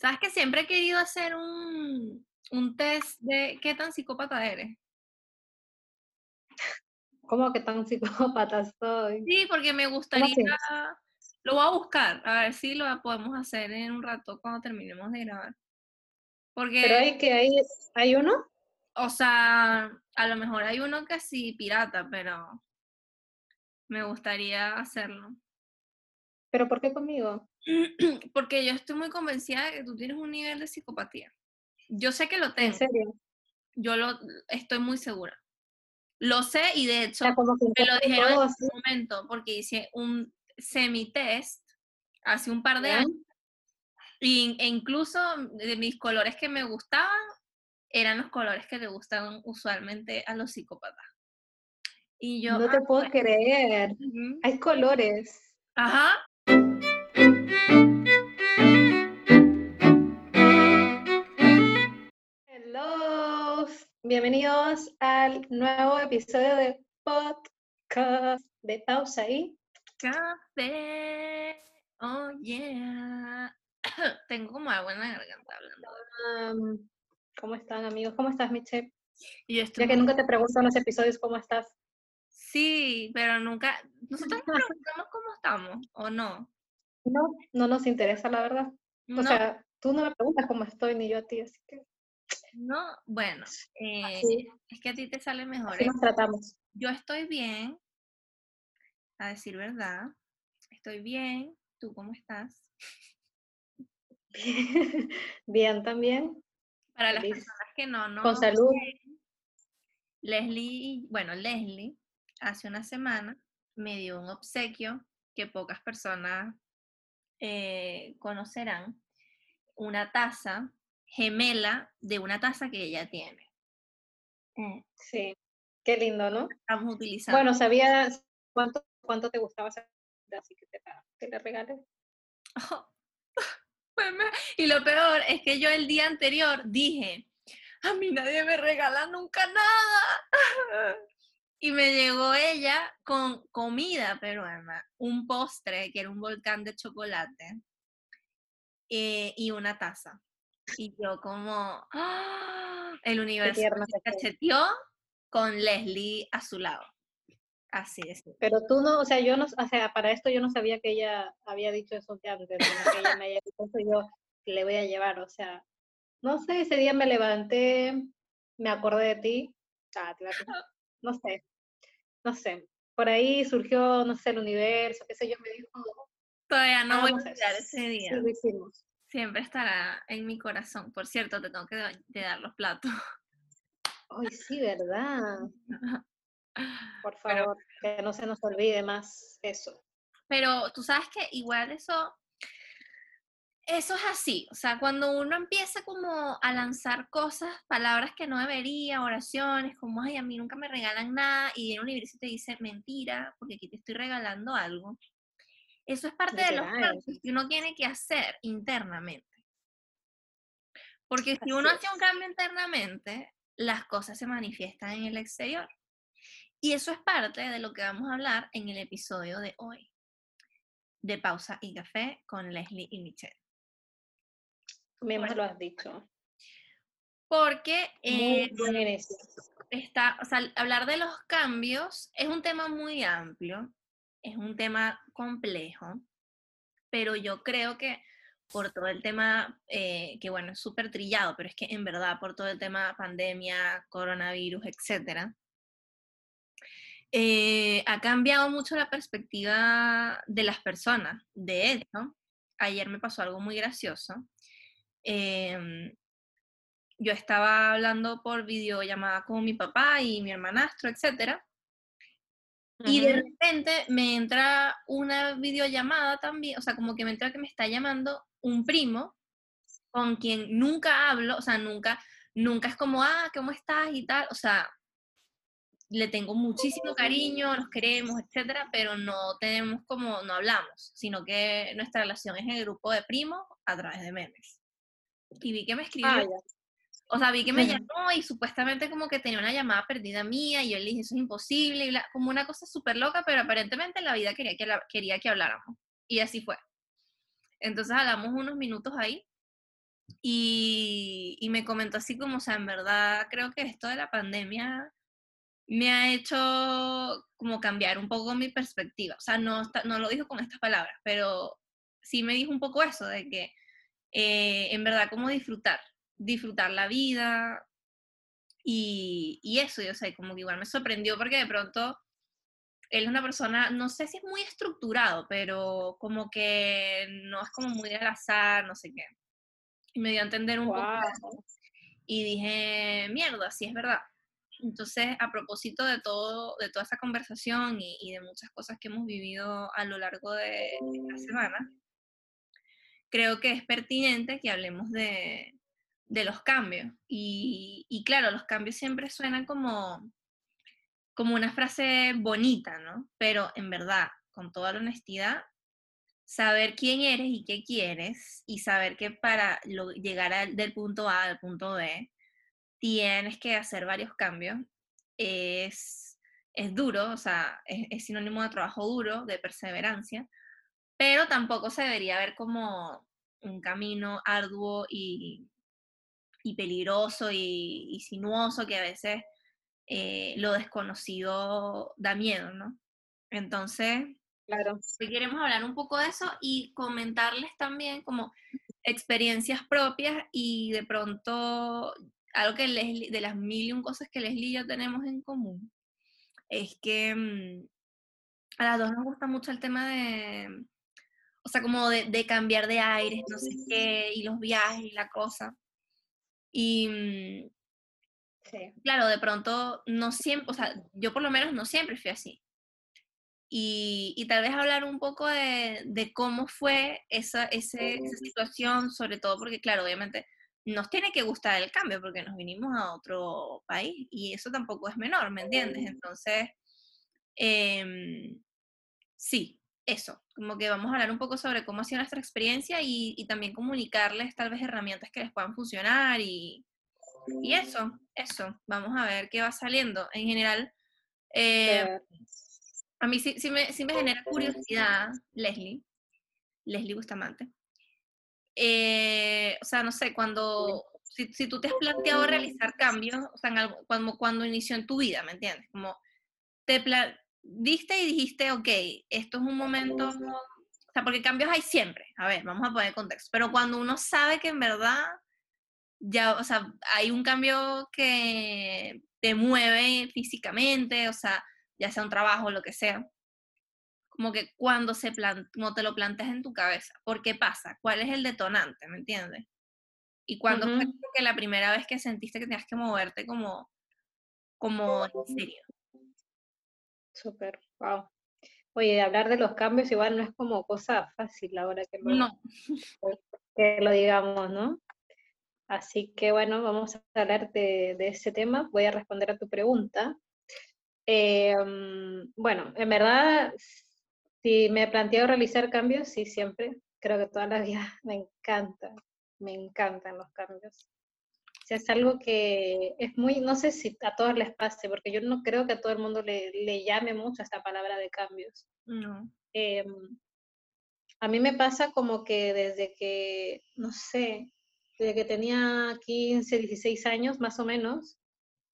¿Sabes que siempre he querido hacer un, un test de qué tan psicópata eres? ¿Cómo que tan psicópata soy? Sí, porque me gustaría... Lo voy a buscar, a ver si lo podemos hacer en un rato cuando terminemos de grabar. Porque, ¿Pero hay que hay, hay uno? O sea, a lo mejor hay uno que sí pirata, pero me gustaría hacerlo. ¿Pero por qué conmigo? Porque yo estoy muy convencida de que tú tienes un nivel de psicopatía. Yo sé que lo tengo. ¿En serio? Yo lo estoy muy segura. Lo sé y de hecho me lo dijeron en un momento porque hice un semi-test hace un par de años y, e incluso de mis colores que me gustaban eran los colores que le gustan usualmente a los psicópatas. Y yo, no te ah, puedo creer. Hay colores. Ajá. Hello. Bienvenidos al nuevo episodio de podcast de Pausa ahí. Café. Oh yeah. Tengo como agua en la garganta hablando. ¿Cómo están, amigos? ¿Cómo estás, Michelle? ya que nunca te pregunto en los episodios cómo estás. Sí, pero nunca. Nosotros nos preguntamos cómo estamos, ¿o no? No, no nos interesa, la verdad. O sea, tú no me preguntas cómo estoy, ni yo a ti, así que. No, bueno, eh, es que a ti te sale mejor. Así nos tratamos. Yo estoy bien, a decir verdad. Estoy bien. ¿Tú cómo estás? bien también. Para las personas que no, no. Con salud. Leslie, bueno, Leslie, hace una semana me dio un obsequio que pocas personas eh, conocerán, una taza gemela de una taza que ella tiene. Mm, sí, qué lindo, ¿no? Estamos utilizando. Bueno, ¿sabías cuánto, cuánto te gustaba esa así que te la, te la regalé? Y lo peor es que yo el día anterior dije, a mí nadie me regala nunca nada. Y me llegó ella con comida peruana, un postre que era un volcán de chocolate eh, y una taza. Y yo como, ¡ah! el universo se cacheteó con Leslie a su lado. Así es. Pero tú no, o sea, yo no, o sea, para esto yo no sabía que ella había dicho eso antes, que ella me haya dicho eso yo le voy a llevar, o sea, no sé, ese día me levanté, me acordé de ti, ah, no sé, no sé, por ahí surgió, no sé, el universo, qué sé yo, me dijo. Todavía no voy a olvidar ese día. Sí, lo hicimos. Siempre estará en mi corazón. Por cierto, te tengo que dar los platos. Ay, sí, ¿verdad? Por favor, que no se nos olvide más eso. Pero tú sabes que igual eso, eso es así. O sea, cuando uno empieza como a lanzar cosas, palabras que no debería, oraciones, como, ay, a mí nunca me regalan nada, y en un universo te dice, mentira, porque aquí te estoy regalando algo. Eso es parte de los cambios que uno tiene que hacer internamente. Porque si uno hace un cambio internamente, las cosas se manifiestan en el exterior. Y eso es parte de lo que vamos a hablar en el episodio de hoy, de Pausa y Café con Leslie y Michelle. Me lo has dicho. Porque eh, está, o sea, hablar de los cambios es un tema muy amplio, es un tema complejo, pero yo creo que por todo el tema, eh, que bueno, es súper trillado, pero es que en verdad por todo el tema pandemia, coronavirus, etcétera, eh, ha cambiado mucho la perspectiva de las personas. De hecho, ayer me pasó algo muy gracioso. Em, yo estaba hablando por videollamada con mi papá y mi hermanastro, etc. Y de repente me entra una videollamada también, o sea, como que me entra que me está llamando un primo con quien nunca hablo, o sea, nunca, nunca es como, ah, ¿cómo estás? y tal, o sea, le tengo muchísimo cariño, nos queremos, etcétera, pero no tenemos como, no hablamos, sino que nuestra relación es en el grupo de primos a través de memes. Y vi que me escribió, ah, o sea, vi que me llamó y supuestamente como que tenía una llamada perdida mía y yo le dije, eso es imposible, y como una cosa súper loca, pero aparentemente la vida quería que, quería que habláramos. Y así fue. Entonces hablamos unos minutos ahí y, y me comentó así como, o sea, en verdad creo que esto de la pandemia me ha hecho como cambiar un poco mi perspectiva. O sea, no, no lo dijo con estas palabras, pero sí me dijo un poco eso, de que eh, en verdad como disfrutar, disfrutar la vida y, y eso, yo sé, como que igual me sorprendió porque de pronto él es una persona, no sé si es muy estructurado, pero como que no es como muy al azar, no sé qué. Y me dio a entender un poco eso. Y dije, mierda, sí es verdad. Entonces, a propósito de todo, de toda esa conversación y, de muchas cosas que hemos vivido a lo largo de esta semana, creo que es pertinente que hablemos de, los cambios. Y, claro, los cambios siempre suenan como, como una frase bonita, ¿no? Pero en verdad, con toda la honestidad, saber quién eres y qué quieres y saber que para llegar del punto A al punto B tienes que hacer varios cambios, es, es duro, o sea, es, sinónimo de trabajo duro, de perseverancia, pero tampoco se debería ver como un camino arduo y, y peligroso y, sinuoso que a veces eh, lo desconocido da miedo, ¿no? Entonces, claro. hoy queremos hablar un poco de eso y comentarles también como experiencias propias y de pronto algo que de las mil y un cosas que Leslie y yo tenemos en común es que mm, a las dos nos gusta mucho el tema de, o sea, como de, cambiar de aires, no sé qué, y los viajes y la cosa. Y mm, claro, de pronto no siempre, o sea, yo por lo menos no siempre fui así. Y, y tal vez hablar un poco de, de cómo fue esa, esa situación, sobre todo porque, claro, obviamente nos tiene que gustar el cambio porque nos vinimos a otro país y eso tampoco es menor, ¿me entiendes? Entonces, em, sí, eso, como que vamos a hablar un poco sobre cómo ha sido nuestra experiencia y, también comunicarles tal vez herramientas que les puedan funcionar y, y eso, eso, vamos a ver qué va saliendo. En general, eh, a mí sí, sí, me, sí me genera curiosidad, Leslie, Leslie Bustamante, eh, o sea, no sé, cuando, si, si, tú te has planteado realizar cambios, o sea, algo, cuando, cuando inició en tu vida, ¿me entiendes? Como te diste y dijiste, ok, esto es un momento, o sea, porque cambios hay siempre, a ver, vamos a poner contexto, pero cuando uno sabe que en verdad ya, o sea, hay un cambio que te mueve físicamente, o sea, ya sea un trabajo o lo que sea, como que cuando se plan, como te lo planteas en tu cabeza, ¿por qué pasa? ¿Cuál es el detonante? ¿Me entiendes? Y cuando fue que la primera vez que sentiste que tenías que moverte como, como en serio. Súper, wow. Oye, hablar de los cambios igual no es como cosa fácil ahora que lo, no. que lo digamos, ¿no? Así que bueno, vamos a hablar de, de ese tema. Voy a responder a tu pregunta. Em, bueno, en verdad si me planteo realizar cambios, sí, siempre. Creo que toda la vida me encanta, me encantan los cambios. Sea, es algo que es muy, no sé si a todos les pase, porque yo no creo que a todo el mundo le, le llame mucho esta palabra de cambios. No. Em, a mí me pasa como que desde que, no sé, desde que tenía 15, 16 años más o menos,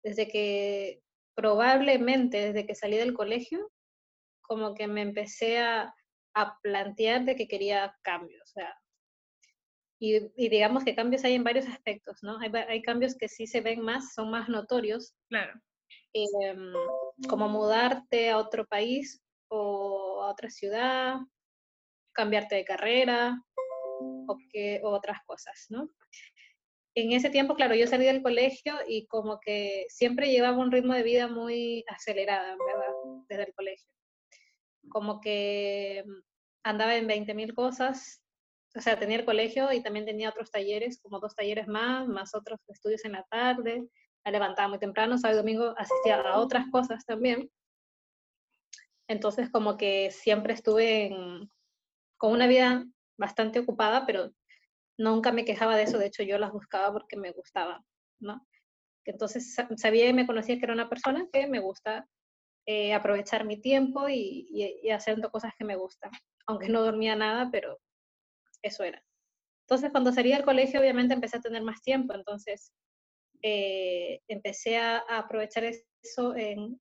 desde que probablemente desde que salí del colegio, como que me empecé a, a plantear de que quería cambios, o sea, y, y, digamos que cambios hay en varios aspectos, ¿no? Hay, hay, cambios que sí se ven más, son más notorios. Claro. Em, como mudarte a otro país o a otra ciudad, cambiarte de carrera o, que, o otras cosas, ¿no? En ese tiempo, claro, yo salí del colegio y como que siempre llevaba un ritmo de vida muy acelerada, ¿verdad? Desde el colegio como que andaba en 20.000 cosas, o sea, tenía el colegio y también tenía otros talleres, como dos talleres más, más otros estudios en la tarde, me levantaba muy temprano, sábado y domingo asistía a otras cosas también. Entonces, como que siempre estuve con una vida bastante ocupada, pero nunca me quejaba de eso, de hecho yo las buscaba porque me gustaba, ¿no? Entonces sabía y me conocía que era una persona que me gusta eh, aprovechar mi tiempo y, y, haciendo cosas que me gustan. Aunque no dormía nada, pero eso era. Entonces, cuando salí del colegio, obviamente empecé a tener más tiempo, entonces eh, empecé a, aprovechar eso en,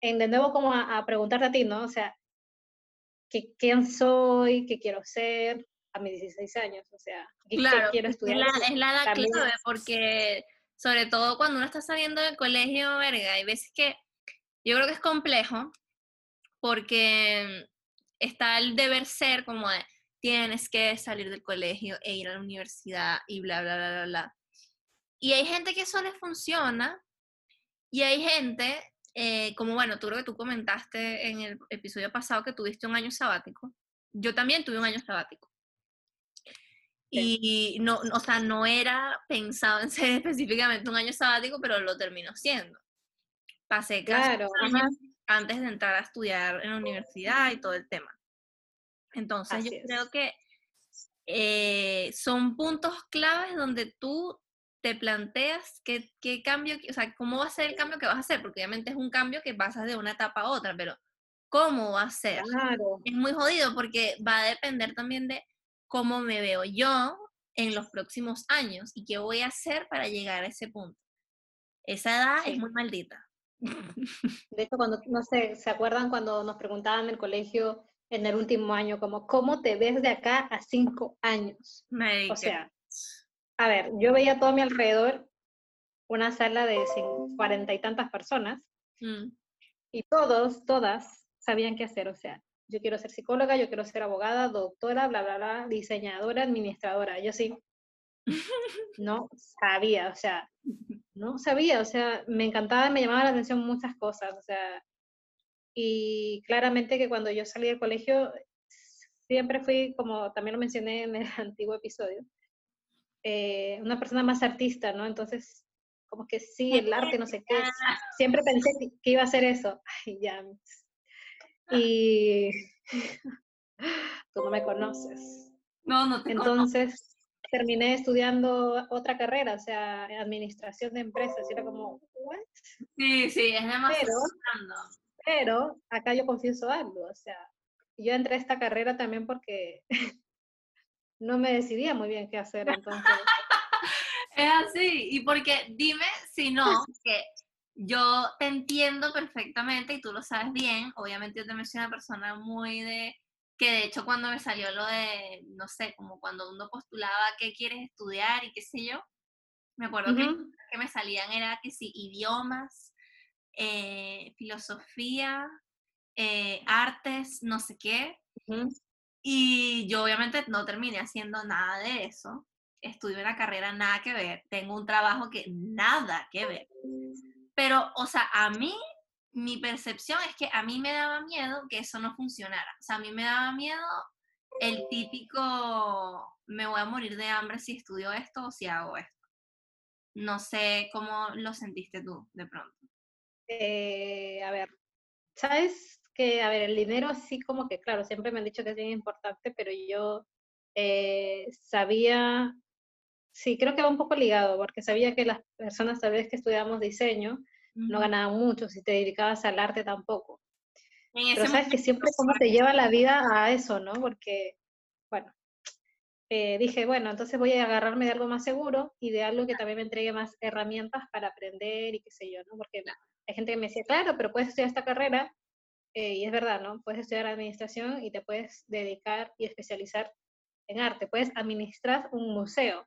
en, de nuevo, como a, preguntarte a ti, ¿no? O sea, ¿qué, ¿quién soy? ¿Qué quiero ser? A mis 16 años, o sea, ¿qué, quiero estudiar? Es la, es la edad clave, porque sobre todo cuando uno está saliendo del colegio, verga, hay veces que yo creo que es complejo, porque está el deber ser como de tienes que salir del colegio e ir a la universidad y bla, bla, bla, bla, bla. Y hay gente que eso les funciona y hay gente, eh, como bueno, tú creo que tú comentaste en el episodio pasado que tuviste un año sabático. Yo también tuve un año sabático. Y no, o sea, no era pensado en ser específicamente un año sabático, pero lo terminó siendo. Pasé casi claro, antes de entrar a estudiar en la universidad y todo el tema. Entonces yo creo que eh, son puntos claves donde tú te planteas qué, qué, cambio, o sea, cómo va a ser el cambio que vas a hacer, porque obviamente es un cambio que pasas de una etapa a otra, pero ¿cómo va a ser? Es muy jodido porque va a depender también de cómo me veo yo en los próximos años y qué voy a hacer para llegar a ese punto. Esa edad es muy maldita. De hecho, cuando, no sé, ¿se acuerdan cuando nos preguntaban en el colegio en el último año, como, ¿cómo te ves de acá a cinco años? O sea, a ver, yo veía todo a mi alrededor una sala de cuarenta y tantas personas mm. y todos, todas sabían qué hacer, o sea, yo quiero ser psicóloga, yo quiero ser abogada, doctora, bla, bla, bla, diseñadora, administradora, yo sí. No sabía, o sea, no sabía, o sea, me encantaba, me llamaba la atención muchas cosas, o sea, y claramente que cuando yo salí del colegio, siempre fui, como también lo mencioné en el antiguo episodio, eh, una persona más artista, ¿no? Entonces, como que sí, el arte, no sé qué. Siempre pensé que iba a ser eso. Ay, ya. Y tú no me conoces. No, no te Entonces, terminé estudiando otra carrera, o sea, administración de empresas. Y era como, ¿what? Sí, sí, es demasiado. Pero acá yo confieso algo, o sea, yo entré a esta carrera también porque no me decidía muy bien qué hacer entonces. es así, y porque dime si no, que yo te entiendo perfectamente y tú lo sabes bien, obviamente yo también soy una persona muy de, que de hecho cuando me salió lo de, no sé, como cuando uno postulaba qué quieres estudiar y qué sé yo, me acuerdo que, que me salían era que sí, idiomas, eh, filosofía, eh, artes, no sé qué. Y yo obviamente no terminé haciendo nada de eso. Estudié una carrera nada que ver. Tengo un trabajo que nada que ver. Pero, o sea, a mí, mi percepción es que a mí me daba miedo que eso no funcionara. O sea, a mí me daba miedo el típico, me voy a morir de hambre si estudio esto o si hago esto. No sé cómo lo sentiste tú de pronto. Eh, a ver, ¿sabes? Que, a ver, el dinero así como que, claro, siempre me han dicho que es bien importante, pero yo eh, sabía, sí, creo que va un poco ligado, porque sabía que las personas tal vez que estudiamos diseño no ganaban mucho, si te dedicabas al arte tampoco. Pero sabes que siempre como te lleva la vida a eso, ¿no? Porque, bueno, eh, dije, bueno, entonces voy a agarrarme de algo más seguro y de algo que también me entregue más herramientas para aprender y qué sé yo, ¿no? Porque hay gente que me decía, claro, pero puedes estudiar esta carrera, eh, y es verdad, ¿no? Puedes estudiar administración y te puedes dedicar y especializar en arte, puedes administrar un museo.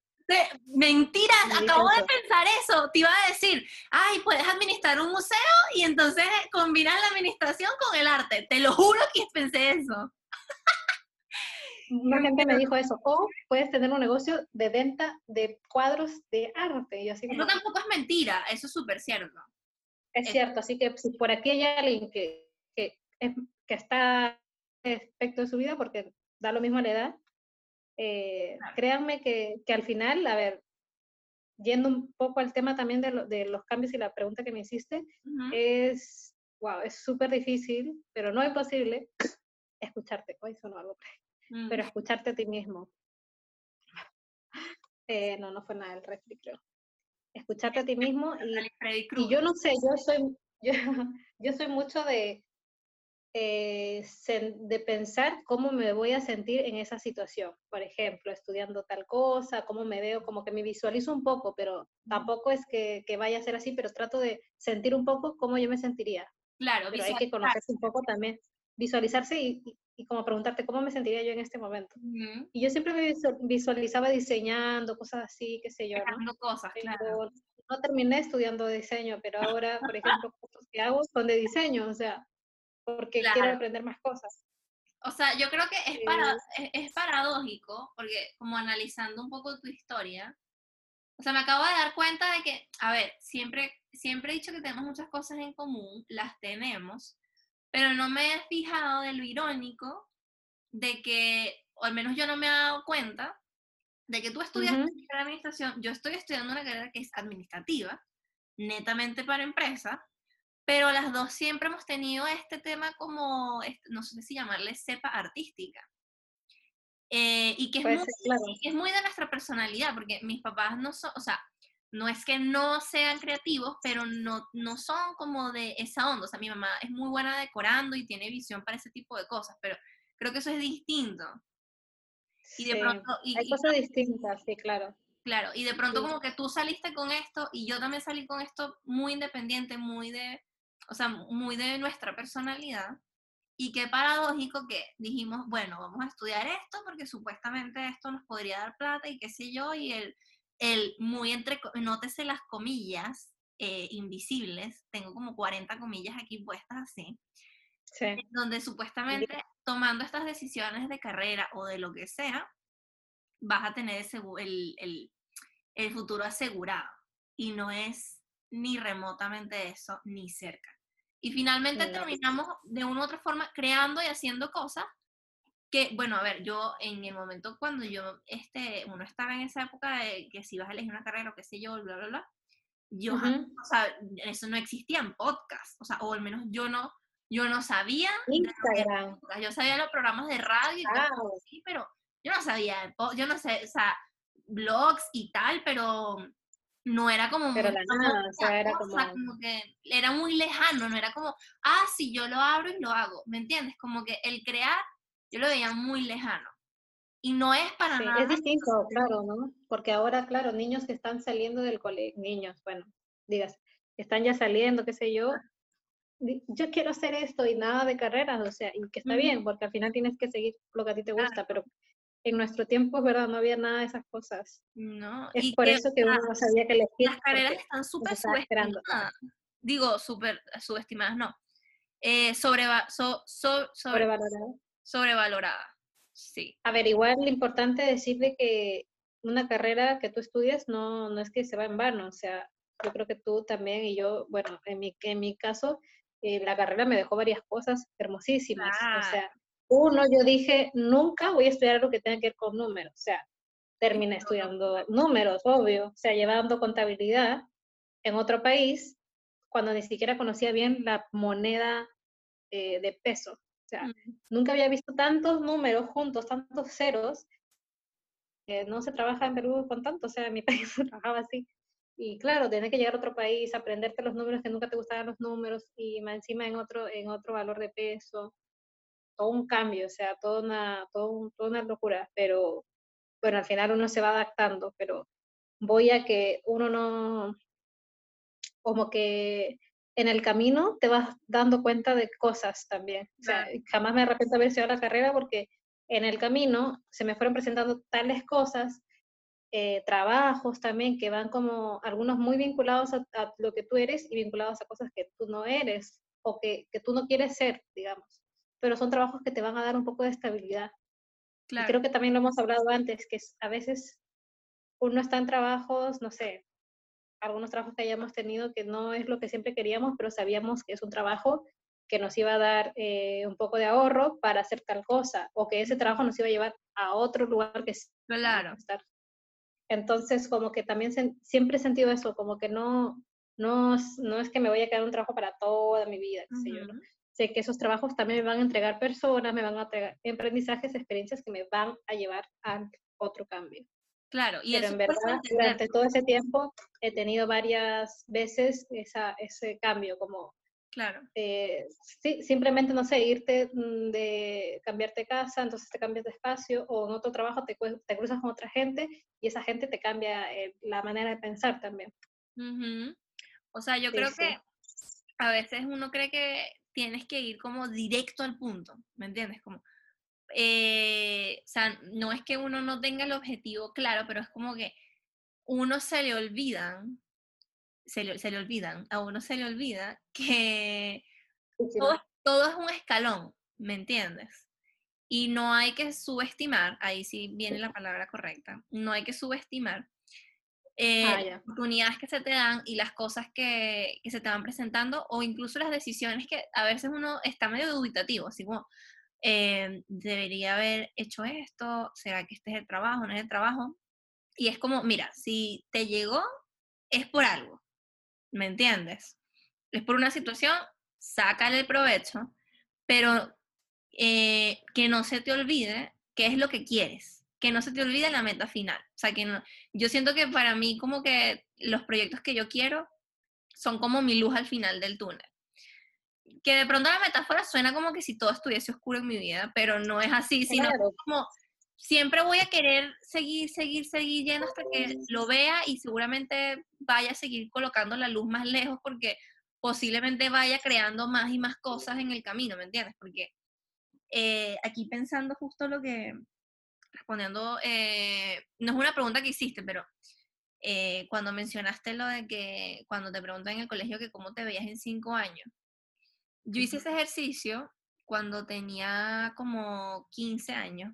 Mentira, acabo de pensar eso. Te iba a decir, ay, puedes administrar un museo y entonces combinar la administración con el arte. Te lo juro que pensé eso. Una gente me dijo eso. O puedes tener un negocio de venta de cuadros de arte. Y así eso tampoco es mentira, eso es súper cierto. Es cierto, así que si por aquí hay alguien que, que, que está respecto de su vida, porque da lo mismo la edad, eh, créanme que, que, al final, a ver, yendo un poco al tema también de, de los cambios y la pregunta que me hiciste, es, wow, es súper difícil, pero no imposible, escucharte. Hoy sonó algo, mm. pero escucharte a ti mismo. Eh, no, no fue nada el refri, creo escucharte a ti mismo y, y yo no sé, yo soy, yo, yo soy mucho de, eh, de pensar cómo me voy a sentir en esa situación. Por ejemplo, estudiando tal cosa, cómo me veo, como que me visualizo un poco, pero tampoco es que, que vaya a ser así, pero trato de sentir un poco cómo yo me sentiría. Claro, pero hay que conocerse un poco también, visualizarse y, y, como preguntarte cómo me sentiría yo en este momento. Y yo siempre me visualizaba diseñando, cosas así, qué sé yo. ¿no? cosas, claro. No terminé estudiando diseño, pero ahora, por ejemplo, cosas que hago son de diseño, o sea, porque quiero aprender más cosas. O sea, yo creo que es, para, es, paradójico, porque como analizando un poco tu historia, o sea, me acabo de dar cuenta de que, a ver, siempre, siempre he dicho que tenemos muchas cosas en común, las tenemos, pero no me he fijado de lo irónico de que, o al menos yo no me he dado cuenta, de que tú estudias administración, yo estoy estudiando una carrera que es administrativa, netamente para empresa, pero las dos siempre hemos tenido este tema como, no sé si llamarle cepa artística. Eh, y que es, muy, es muy de nuestra personalidad, porque mis papás no son, o sea, no es que no sean creativos, pero no, no son como de esa onda. O sea, mi mamá es muy buena decorando y tiene visión para ese tipo de cosas, pero creo que eso es distinto. Y de pronto... hay cosas distintas, sí, claro. Claro, y de pronto como que tú saliste con esto y yo también salí con esto muy independiente, muy de, o sea, muy de nuestra personalidad. Y qué paradójico que dijimos, bueno, vamos a estudiar esto porque supuestamente esto nos podría dar plata y qué sé yo, y el, el muy entre, nótese las comillas eh, invisibles, tengo como 40 comillas aquí puestas así, sí. donde supuestamente tomando estas decisiones de carrera o de lo que sea, vas a tener ese, el, el, el futuro asegurado. Y no es ni remotamente eso, ni cerca. Y finalmente terminamos de una u otra forma creando y haciendo cosas que, bueno, a ver, yo en el momento cuando yo, este, uno estaba en esa época de que si vas a elegir una carrera o qué sé yo, bla, bla, bla, yo, o sea, eso no existía en podcast, o sea, o al menos yo no, yo no sabía. Instagram. Yo sabía los programas de radio y todo así, pero yo no sabía, yo no sé, o sea, blogs y tal, pero no era como Pero muy, nada, o sea, era como... que era muy lejano, no era como, ah, sí, yo lo abro y lo hago, ¿me entiendes? Como que el crear, yo lo veía muy lejano. Y no es para nada. Es distinto, claro, ¿no? Porque ahora, claro, niños que están saliendo del colegio, niños, bueno, digas, están ya saliendo, qué sé yo, yo quiero hacer esto y nada de carreras, o sea, y que está bien, porque al final tienes que seguir lo que a ti te gusta, pero en nuestro tiempo, es verdad, no había nada de esas cosas. No, es por eso que uno no sabía que elegir. Las carreras están súper subestimadas. Digo, súper subestimadas, no. Eh, sobreva so, sobrevalorada. Sobrevalorada, sí. A ver, igual lo importante es decirle que una carrera que tú estudias no, no es que se va en vano, o sea, yo creo que tú también y yo, bueno, en mi, en mi caso, eh, la carrera me dejó varias cosas hermosísimas, o sea, uno, yo dije, nunca voy a estudiar algo que tenga que ver con números. O sea, terminé estudiando números, obvio. O sea, llevando contabilidad en otro país cuando ni siquiera conocía bien la moneda eh, de peso. O sea, nunca había visto tantos números juntos, tantos ceros. no se trabaja en Perú con tanto, o sea, en mi país se trabajaba así. Y claro, tener que llegar a otro país, aprenderte los números que nunca te gustaban los números y más encima en otro, en otro valor de peso todo un cambio, o sea, toda una, todo toda una locura, pero bueno, al final uno se va adaptando, pero voy a que uno no, como que en el camino te vas dando cuenta de cosas también. O sea, jamás me arrepiento de haber estudiado la carrera porque en el camino se me fueron presentando tales cosas, eh, trabajos también que van como algunos muy vinculados a, lo que tú eres y vinculados a cosas que tú no eres o que, que tú no quieres ser, digamos pero son trabajos que te van a dar un poco de estabilidad. Y creo que también lo hemos hablado antes, que a veces uno está en trabajos, no sé, algunos trabajos que hayamos tenido que no es lo que siempre queríamos, pero sabíamos que es un trabajo que nos iba a dar eh, un poco de ahorro para hacer tal cosa, o que ese trabajo nos iba a llevar a otro lugar que claro. estar. Entonces, como que también siempre he sentido eso, como que no, no, no es que me voy a quedar un trabajo para toda mi vida, qué sé yo, ¿no? sé que esos trabajos también me van a entregar personas, me van a entregar aprendizajes, experiencias que me van a llevar a otro cambio. Claro, y Pero en verdad, durante todo ese tiempo he tenido varias veces esa, ese cambio, como Claro. Eh, sí, simplemente, no sé, irte mm, de cambiarte de casa, entonces te cambias de espacio, o en otro trabajo te, te cruzas con otra gente y esa gente te cambia eh, la manera de pensar también. O sea, yo creo que a veces uno cree que tienes que ir como directo al punto, ¿me entiendes? Como, eh, o sea, no es que uno no tenga el objetivo claro, pero es como que uno se le olvidan se le, olvidan, a uno se le olvida que todo, es un escalón, ¿me entiendes? Y no hay que subestimar, ahí sí viene la palabra correcta, no hay que subestimar eh, ah, las oportunidades que se te dan y las cosas que, se te van presentando o incluso las decisiones que a veces uno está medio dubitativo, así como, eh, debería haber hecho esto, ¿será que este es el trabajo, no es el trabajo? Y es como, mira, si te llegó, es por algo. ¿me entiendes? Es por una situación, sácale el provecho, pero eh, que no se te olvide qué es lo que quieres, que no se te olvide la meta final. O sea, que no, yo siento que para mí como que los proyectos que yo quiero son como mi luz al final del túnel. Que de pronto la metáfora suena como que si todo estuviese oscuro en mi vida, pero no es así, sino como siempre voy a querer seguir, seguir, seguir yendo hasta que lo vea y seguramente vaya a seguir colocando la luz más lejos porque posiblemente vaya creando más y más cosas en el camino, ¿me entiendes? Porque eh, aquí pensando justo lo que, respondiendo, eh, no es una pregunta que hiciste, pero eh, cuando mencionaste lo de que cuando te preguntan en el colegio que cómo te veías en cinco años, yo hice ese ejercicio cuando tenía como 15 años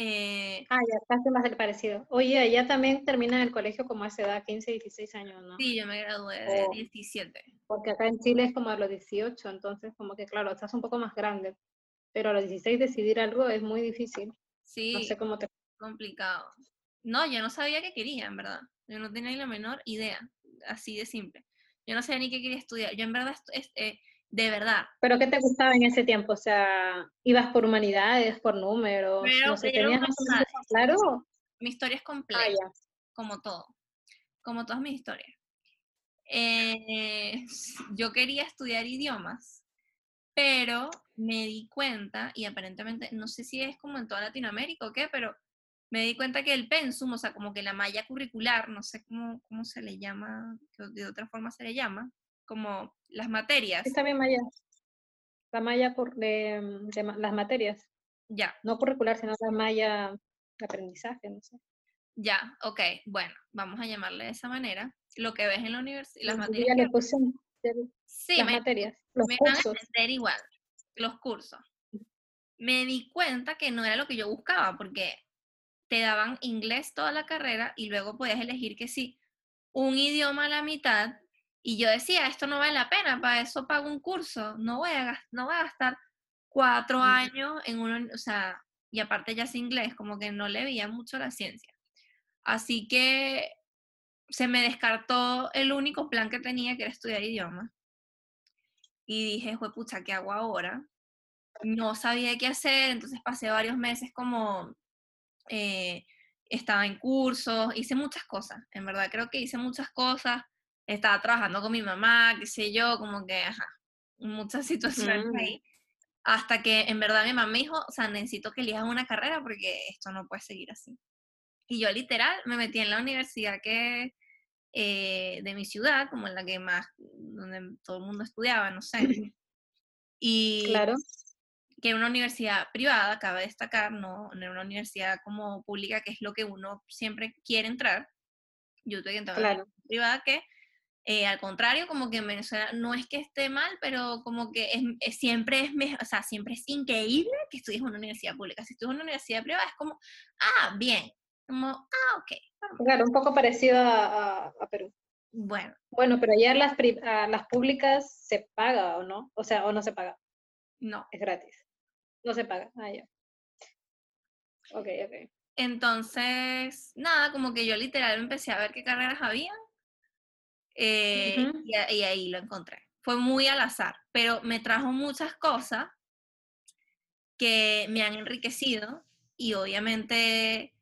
eh, ah, ya casi más del parecido. Oye, allá también terminan el colegio como a esa edad, 15, 16 años, ¿no? Sí, yo me gradué de 17. Porque acá en Chile es como a los 18, entonces como que claro, estás un poco más grande. Pero a los 16 decidir algo es muy difícil. Sí. No sé cómo te... Complicado. No, yo no sabía qué quería, en verdad. Yo no tenía ni la menor idea, así de simple. Yo no sabía ni qué quería estudiar. Yo en verdad eh, de verdad. ¿Pero qué te gustaba en ese tiempo? O sea, ¿ibas por humanidades, por números? no sé, ¿tenías claro? Mi historia es compleja, ah, como todo, como todas mis historias. Eh, yo quería estudiar idiomas, pero me di cuenta, y aparentemente, no sé si es como en toda Latinoamérica o qué, pero me di cuenta que el pensum, o sea, como que la malla curricular, no sé cómo, cómo se le llama, de otra forma se le llama, como las materias. Está bien, Maya. La malla de, de, las materias. Ya. No curricular, sino la malla de aprendizaje, no sé. Ya, ok, bueno, vamos a llamarle de esa manera. Lo que ves en la universidad, las materias. Ya le puse sí, las materias, los me cursos. van a entender igual, los cursos. Me di cuenta que no era lo que yo buscaba, porque te daban inglés toda la carrera y luego podías elegir que sí, un idioma a la mitad y yo decía, esto no vale la pena, para eso pago un curso, no voy a, no voy a gastar cuatro años en uno, o sea, y aparte ya es inglés, como que no le veía mucho la ciencia. Así que se me descartó el único plan que tenía, que era estudiar idiomas. Y dije, pucha, ¿qué hago ahora? No sabía qué hacer, entonces pasé varios meses como, eh, estaba en cursos, hice muchas cosas, en verdad creo que hice muchas cosas estaba trabajando con mi mamá, qué sé yo, como que, ajá, muchas situaciones mm. ahí. Hasta que en verdad mi mamá me dijo, o sea, necesito que elijas una carrera porque esto no puede seguir así. Y yo literal me metí en la universidad que eh, de mi ciudad, como en la que más, donde todo el mundo estudiaba, no sé. Y claro. Que era una universidad privada, cabe destacar, no, no era una universidad como pública, que es lo que uno siempre quiere entrar. Yo tuve que entrar en una privada que eh, al contrario, como que en Venezuela no es que esté mal, pero como que es, siempre es mejor, o sea, siempre es increíble que estudies en una universidad pública. Si estudias en una universidad privada es como, ah, bien, como, ah, ok. Claro, un poco parecido a, Perú. Bueno. Bueno, pero ya las, las públicas se paga o no, o sea, o no se paga. No. Es gratis. No se paga. Ah, ya. Ok, ok. Entonces, nada, como que yo literal empecé a ver qué carreras había eh, y, ahí lo encontré. Fue muy al azar, pero me trajo muchas cosas que me han enriquecido y obviamente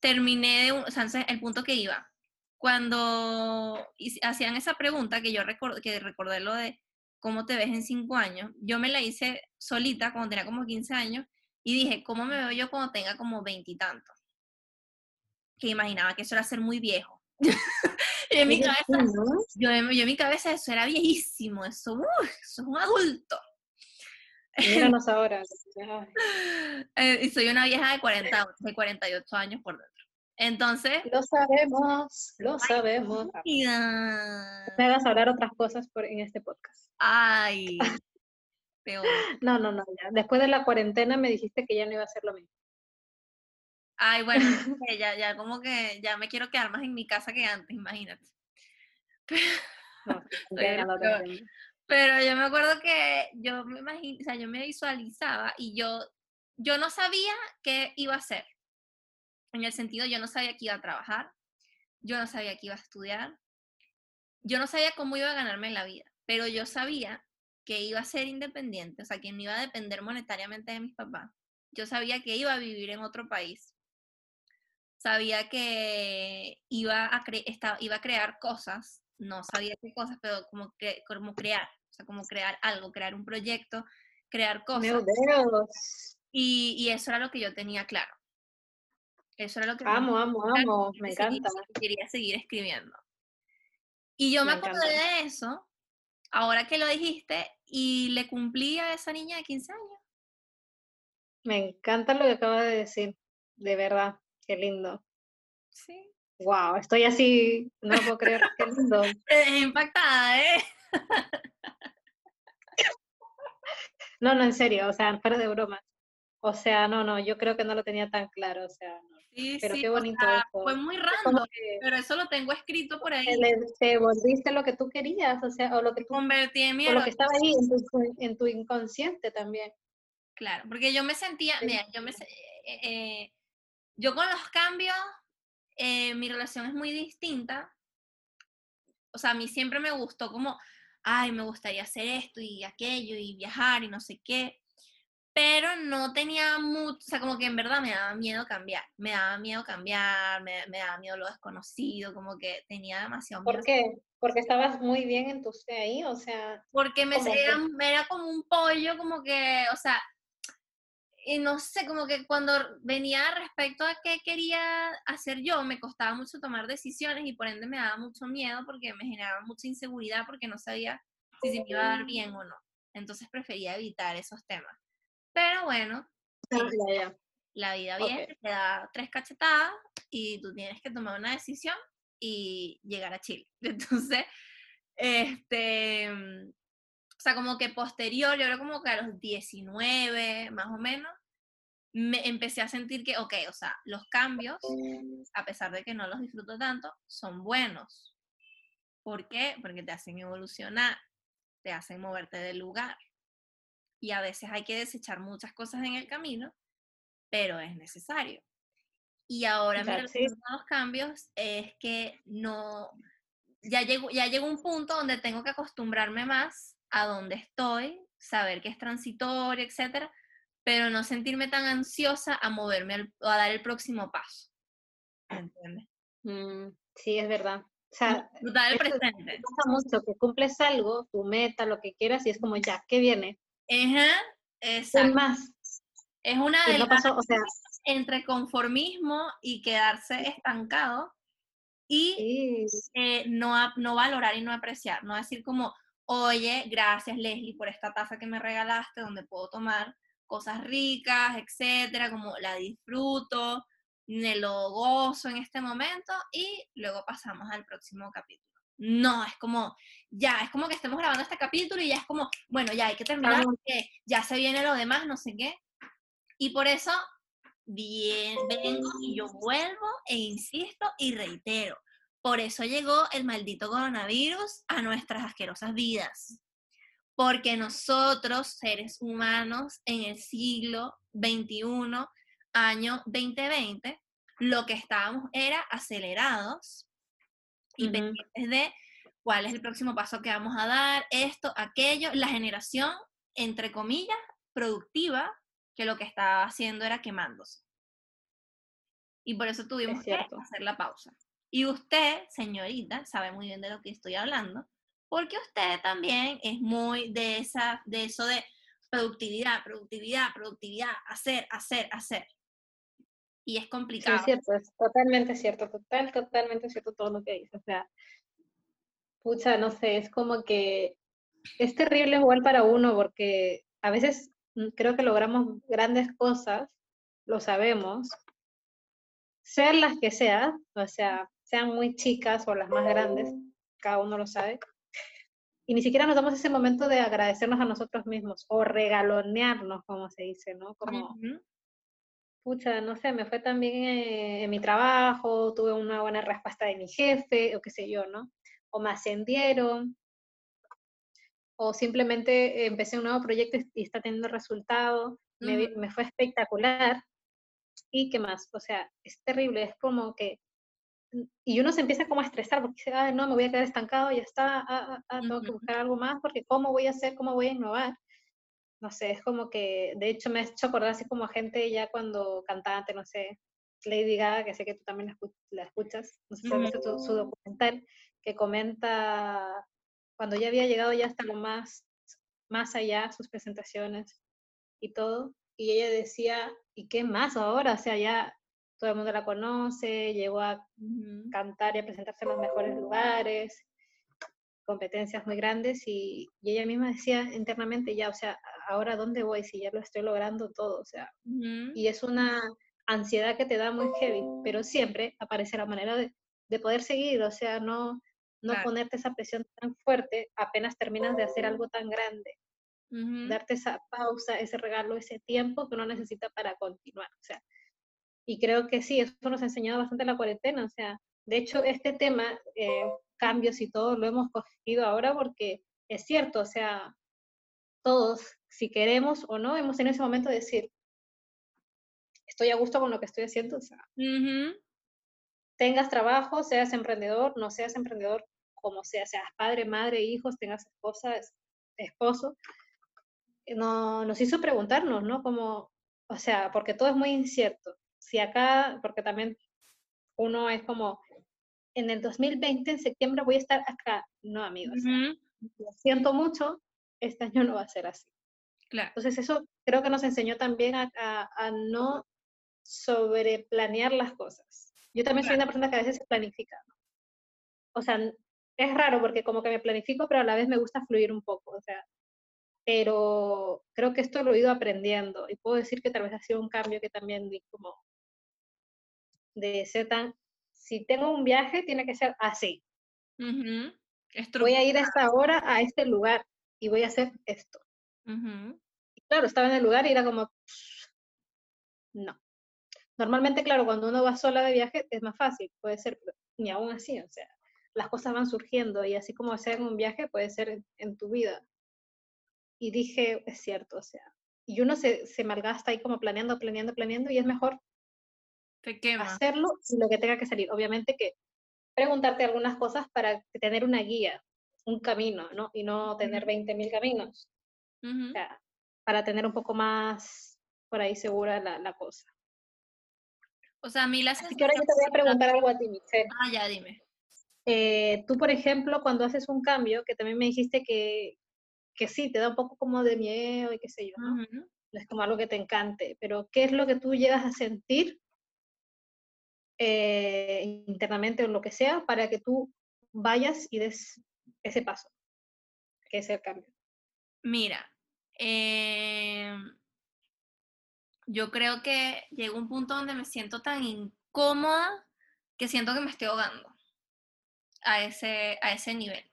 terminé de, o sea, el punto que iba. Cuando hacían esa pregunta, que yo que recordé lo de ¿cómo te ves en cinco años? Yo me la hice solita cuando tenía como 15 años y dije, ¿cómo me veo yo cuando tenga como veintitantos? Que imaginaba que eso era ser muy viejo. en mi cabeza, yo, en mi cabeza eso era viejísimo, eso, eso es un adulto. Míranos ahora. Eh, y soy una vieja de, 40, de 48 años por dentro. Entonces. Lo sabemos, lo sabemos. Me hagas hablar otras cosas por, en este podcast. Ay. Peor. No, no, no. Ya. Después de la cuarentena me dijiste que ya no iba a ser lo mismo. Ay, bueno, ya, ya como que ya me quiero quedar más en mi casa que antes, imagínate. pero, yo me acuerdo que yo me imagino, o sea, yo me visualizaba y yo, yo no sabía qué iba a hacer. En el sentido, yo no sabía que iba a trabajar, yo no sabía que iba a estudiar, yo no sabía cómo iba a ganarme la vida, pero yo sabía que iba a ser independiente, o sea, que no iba a depender monetariamente de mis papás. Yo sabía que iba a vivir en otro país. Sabía que iba a, iba a crear cosas, no sabía qué cosas, pero como, que, como crear, o sea, como crear algo, crear un proyecto, crear cosas. Y, y eso era lo que yo tenía claro. Eso era lo que... Amo, amo, amo, me encanta. Quería seguir escribiendo. Y yo me, acordé de eso, ahora que lo dijiste, y le cumplí a esa niña de 15 años. Me encanta lo que acabas de decir, de verdad, qué lindo. Sí. Wow, estoy así, no puedo creer, qué lindo. Impactada, ¿eh? No, no, en serio, o sea, fuera de broma. O sea, no, no, yo creo que no lo tenía tan claro, o sea, no. Sí, pero qué bonito Fue muy raro, pero eso lo tengo escrito por ahí. Te, volviste lo que tú querías, o sea, o lo que tú convertí en mi o lo que estaba ahí en tu, inconsciente también. Claro, porque yo me sentía, mira, yo me eh, eh, yo con los cambios, eh, mi relación es muy distinta. O sea, a mí siempre me gustó como, ay, me gustaría hacer esto y aquello y viajar y no sé qué pero no tenía mucho, o sea, como que en verdad me daba miedo cambiar, me daba miedo cambiar, me, me daba miedo lo desconocido, como que tenía demasiado miedo. ¿Por qué? Porque estabas muy bien en tu ahí, o sea... Porque me, era, era como un pollo, como que, o sea, y no sé, como que cuando venía respecto a qué quería hacer yo, me costaba mucho tomar decisiones y por ende me daba mucho miedo porque me generaba mucha inseguridad porque no sabía si se me iba a dar bien o no. Entonces prefería evitar esos temas. Pero bueno, la vida viene, te da tres cachetadas y tú tienes que tomar una decisión y llegar a Chile. Entonces, este, mm, o sea, como que posterior, yo creo como que a los 19 más o menos, me empecé a sentir que, ok, o sea, los cambios, a pesar de que no los disfruto tanto, son buenos. ¿Por qué? Porque te hacen evolucionar, te hacen moverte del lugar y a veces hay que desechar muchas cosas en el camino, pero es necesario. Y ahora me los cambios es que no, ya llego, ya llegó un punto donde tengo que acostumbrarme más a donde estoy, saber que es transitorio, etcétera, pero no sentirme tan ansiosa a moverme a dar el próximo paso. ¿Entiendes? Mm, sí, es verdad. O sea, disfrutar el presente. Pasa mucho que cumples algo, tu meta, lo que quieras, y es como ya, ¿qué viene? Ajá, exacto. más? Es una de las o sea, entre conformismo y quedarse estancado y eh, no, no valorar y no apreciar, no decir como, oye, gracias Leslie por esta taza que me regalaste donde puedo tomar cosas ricas, etcétera, como la disfruto, me lo gozo en este momento y luego pasamos al próximo capítulo. No, es como, ya, es como que estemos grabando este capítulo y ya es como, bueno, ya hay que terminar porque ya se viene lo demás, no sé qué. Y por eso, bien, vengo y yo vuelvo e insisto y reitero. Por eso llegó el maldito coronavirus a nuestras asquerosas vidas. Porque nosotros, seres humanos, en el siglo XXI, año 2020, lo que estábamos era acelerados y pendientes de cuál es el próximo paso que vamos a dar, esto, aquello, la generación, entre comillas, productiva, que lo que estaba haciendo era quemándose. Y por eso tuvimos que hacer la pausa. Y usted, señorita, sabe muy bien de lo que estoy hablando, porque usted también es muy de, esa, de eso de productividad, productividad, productividad, hacer, hacer, hacer. Y es complicado. Sí, es cierto, es totalmente cierto, total, totalmente cierto todo lo que dice. O sea, pucha, no sé, es como que es terrible igual para uno porque a veces mm, creo que logramos grandes cosas, lo sabemos, sean las que sean, o sea, sean muy chicas o las más grandes, cada uno lo sabe, y ni siquiera nos damos ese momento de agradecernos a nosotros mismos o regalonearnos, como se dice, ¿no? Como, pucha, no sé, me fue también eh, en mi trabajo, tuve una buena respuesta de mi jefe, o qué sé yo, ¿no? O me ascendieron, o simplemente empecé un nuevo proyecto y está teniendo resultados, me, me, fue espectacular. ¿Y qué más? O sea, es terrible, es como que... Y uno se empieza como a estresar porque dice, ah, no, me voy a quedar estancado, ya está, ah, ah, ah tengo que buscar algo más porque ¿cómo voy a hacer? ¿Cómo voy a innovar? No sé, es como que, de hecho me ha hecho acordar así como a gente ya cuando cantante, no sé, Lady Gaga, que sé que tú también la, escuchas, no sé si has visto su documental, que comenta cuando ya había llegado ya hasta lo más, más allá, sus presentaciones y todo, y ella decía, ¿y qué más ahora? O sea, ya todo el mundo la conoce, llegó a cantar y a presentarse en los mejores lugares, competencias muy grandes, y, ella misma decía internamente, ya, o sea, ahora dónde voy si ya lo estoy logrando todo, o sea, y es una ansiedad que te da muy heavy, pero siempre aparece la manera de, de poder seguir, o sea, no, no ponerte esa presión tan fuerte apenas terminas de hacer algo tan grande. Darte esa pausa, ese regalo, ese tiempo que uno necesita para continuar. O sea, y creo que sí, eso nos ha enseñado bastante la cuarentena. O sea, de hecho, este tema, eh, cambios y todo, lo hemos cogido ahora porque es cierto, o sea, todos, si queremos o no, hemos en ese momento de decir, estoy a gusto con lo que estoy haciendo, o sea, tengas trabajo, seas emprendedor, no seas emprendedor, como sea, seas padre, madre, hijos, tengas esposa, esposo, eh, no, nos hizo preguntarnos, ¿no? Como, o sea, porque todo es muy incierto. Si acá, porque también uno es como, en el 2020, en septiembre, voy a estar acá. No, amigos. lo siento mucho, este año no va a ser así. Claro. Entonces, eso creo que nos enseñó también a, a, a no sobreplanear las cosas. Yo también soy una persona que a veces se planifica. O sea, es raro porque como que me planifico, pero a la vez me gusta fluir un poco. O sea, pero creo que esto lo he ido aprendiendo y puedo decir que tal vez ha sido un cambio que también di como de ser tan, si tengo un viaje, tiene que ser así. Voy a ir a esta hora a este lugar y voy a hacer esto. Y claro, estaba en el lugar y era como, no. Normalmente, claro, cuando uno va sola de viaje es más fácil, puede ser, ni aún así, o sea, las cosas van surgiendo y así como hacer un viaje puede ser en, tu vida. Y dije, es cierto, o sea, y uno se, se malgasta ahí como planeando, planeando, planeando y es mejor hacerlo y lo que tenga que salir. Obviamente que preguntarte algunas cosas para tener una guía, un camino, ¿no? Y no tener 20.000 caminos. o sea, para tener un poco más por ahí segura la, la cosa. O sea, a mí las... Así que ahora yo te voy a preguntar algo a ti, Michelle. Ah, ya, dime. Eh, tú, por ejemplo, cuando haces un cambio, que también me dijiste que, que sí, te da un poco como de miedo y qué sé yo, ¿no? Es como algo que te encante, pero ¿qué es lo que tú llegas a sentir eh, internamente o lo que sea para que tú vayas y des ese paso, que es el cambio? Mira, eh, yo creo que llegó un punto donde me siento tan incómoda que siento que me estoy ahogando a ese, a ese nivel.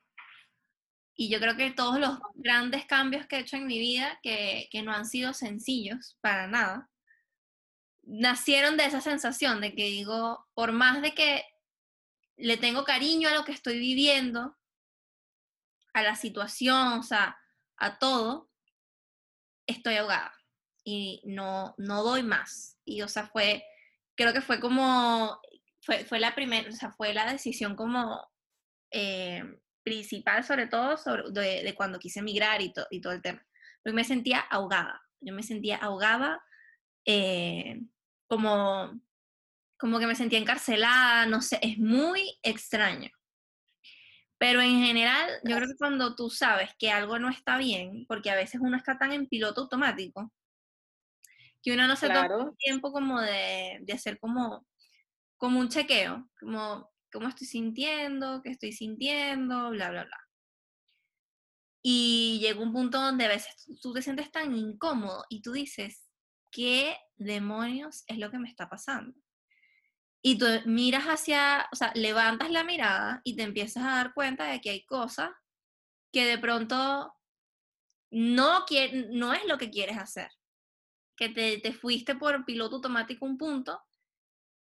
Y yo creo que todos los grandes cambios que he hecho en mi vida, que, que no han sido sencillos para nada, nacieron de esa sensación de que digo, por más de que le tengo cariño a lo que estoy viviendo, a la situación, o sea, a todo, estoy ahogada y no, no doy más. Y, o sea, fue, creo que fue como, fue, fue la primera, o sea, fue la decisión como eh, principal, sobre todo, sobre, de, cuando quise emigrar y, y todo el tema. Porque me sentía ahogada, yo me sentía ahogada, eh, como, como que me sentía encarcelada, no sé, es muy extraño. Pero en general, yo creo que cuando tú sabes que algo no está bien, porque a veces uno está tan en piloto automático, que uno no se toma el tiempo como de, de, hacer como, como un chequeo, como cómo estoy sintiendo, qué estoy sintiendo, bla, bla, bla. Y llega un punto donde a veces tú te sientes tan incómodo y tú dices, ¿qué demonios es lo que me está pasando? Y tú miras hacia, o sea, levantas la mirada y te empiezas a dar cuenta de que hay cosas que de pronto no, no es lo que quieres hacer. Que te, te fuiste por piloto automático un punto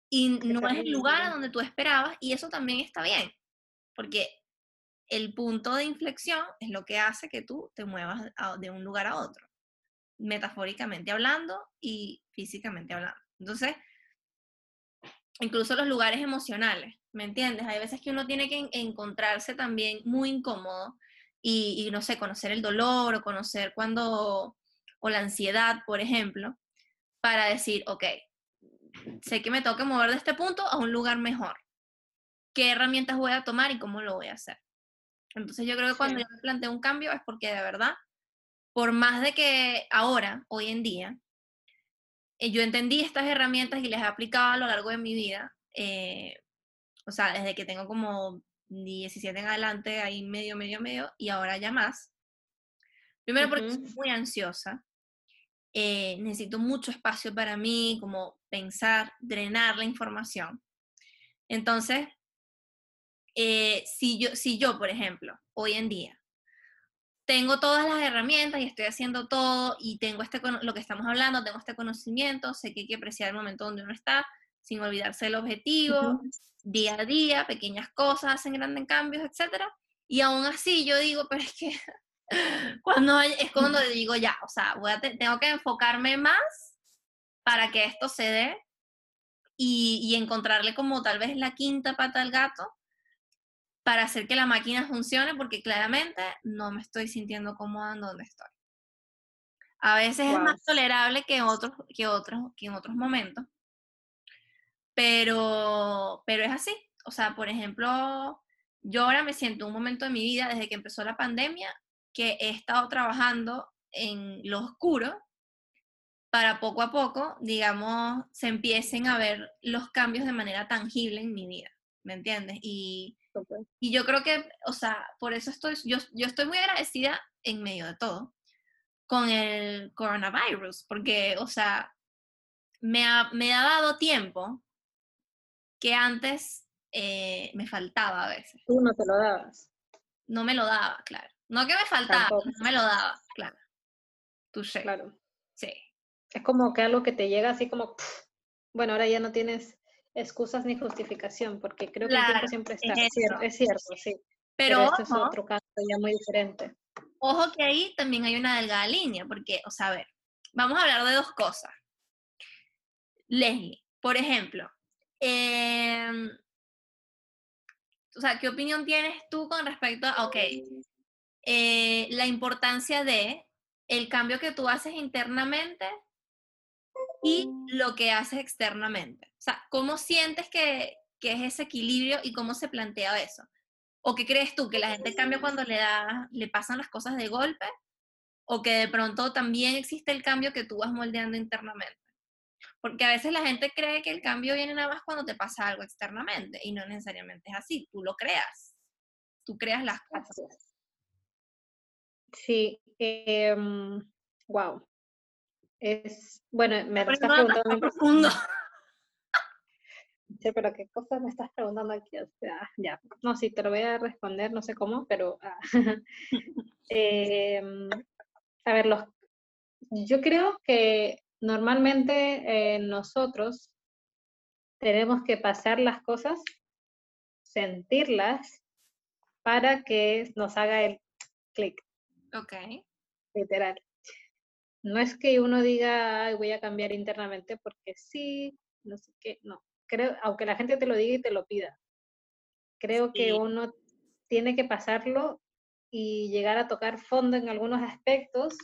y no es el lugar a donde tú esperabas y eso también está bien, porque el punto de inflexión es lo que hace que tú te muevas de un lugar a otro, metafóricamente hablando y físicamente hablando. Entonces, incluso los lugares emocionales, ¿me entiendes? Hay veces que uno tiene que encontrarse también muy incómodo y, y no sé, conocer el dolor o conocer cuando, o la ansiedad, por ejemplo, para decir, ok, sé que me tengo que mover de este punto a un lugar mejor. ¿Qué herramientas voy a tomar y cómo lo voy a hacer? Entonces yo creo que cuando yo me planteo un cambio es porque de verdad, por más de que ahora, hoy en día, eh, yo entendí estas herramientas y las he aplicado a lo largo de mi vida, eh, o sea, desde que tengo como 17 en adelante, ahí medio, medio, medio, y ahora ya más. Primero porque soy muy ansiosa, eh, necesito mucho espacio para mí, como pensar, drenar la información. Entonces, eh, si, yo, si yo, por ejemplo, hoy en día, tengo todas las herramientas y estoy haciendo todo y tengo este, lo que estamos hablando, tengo este conocimiento, sé que hay que apreciar el momento donde uno está, sin olvidarse del objetivo, día a día, pequeñas cosas hacen grandes cambios, etc. Y aún así yo digo, pero es que cuando es cuando digo ya, o sea, voy a tengo que enfocarme más para que esto se dé y, y, encontrarle como tal vez la quinta pata al gato para hacer que la máquina funcione porque claramente no me estoy sintiendo cómoda en donde estoy. A veces es más tolerable que, otros, que, otros, que en otros momentos, pero, pero es así. O sea, por ejemplo, yo ahora me siento un momento de mi vida desde que empezó la pandemia que he estado trabajando en lo oscuro para poco a poco, digamos, se empiecen a ver los cambios de manera tangible en mi vida, ¿me entiendes? Y, y yo creo que, o sea, por eso estoy, yo, yo estoy muy agradecida en medio de todo con el coronavirus, porque, o sea, me ha, me ha dado tiempo que antes eh, me faltaba a veces. Tú no te lo dabas. No me lo daba, claro. No que me faltaba, no me lo daba, claro. Tú sé. Claro. Sí. Es como que algo que te llega así como, bueno, ahora ya no tienes excusas ni justificación, porque creo que el tiempo siempre está. Es cierto, es cierto, sí. Pero, Pero es otro caso ya muy diferente. Ojo que ahí también hay una delgada línea, porque, o sea, a ver, vamos a hablar de dos cosas. Leslie, por ejemplo, eh, o sea, ¿qué opinión tienes tú con respecto a, ok, eh, la importancia de el cambio que tú haces internamente y lo que haces externamente. O sea, ¿cómo sientes que, que es ese equilibrio y cómo se plantea eso? ¿O qué crees tú? ¿Que la gente cambia cuando le, da, le pasan las cosas de golpe? ¿O que de pronto también existe el cambio que tú vas moldeando internamente? Porque a veces la gente cree que el cambio viene nada más cuando te pasa algo externamente y no necesariamente es así, tú lo creas, tú creas las cosas. Sí, wow. Em, es, bueno, me estás preguntando. Profundo. Sí, pero qué cosas me estás preguntando aquí. O sea, ya, no, sí, te lo voy a responder, no sé cómo, pero. Ah, em, a ver, los, yo creo que normalmente eh, nosotros tenemos que pasar las cosas, sentirlas, para que nos haga el clic. Ok. Literal. No es que uno diga, voy a cambiar internamente porque sí, no sé qué, no. Creo, aunque la gente te lo diga y te lo pida, creo que uno tiene que pasarlo y llegar a tocar fondo en algunos aspectos.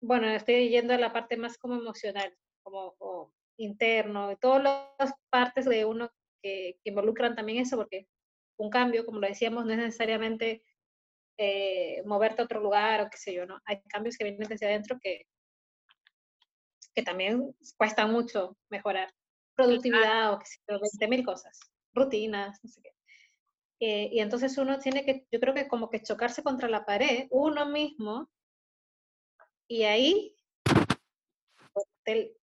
Bueno, estoy yendo a la parte más como emocional, como interno, y todas las partes de uno que, que involucran también eso, porque un cambio, como lo decíamos, no es necesariamente eh, moverte a otro lugar o qué sé yo, ¿no? Hay cambios que vienen desde adentro que, que también cuesta mucho mejorar. Productividad o qué sé yo, 20 mil cosas, rutinas, no sé qué. Eh, y entonces uno tiene que, yo creo que como que chocarse contra la pared, uno mismo, y ahí,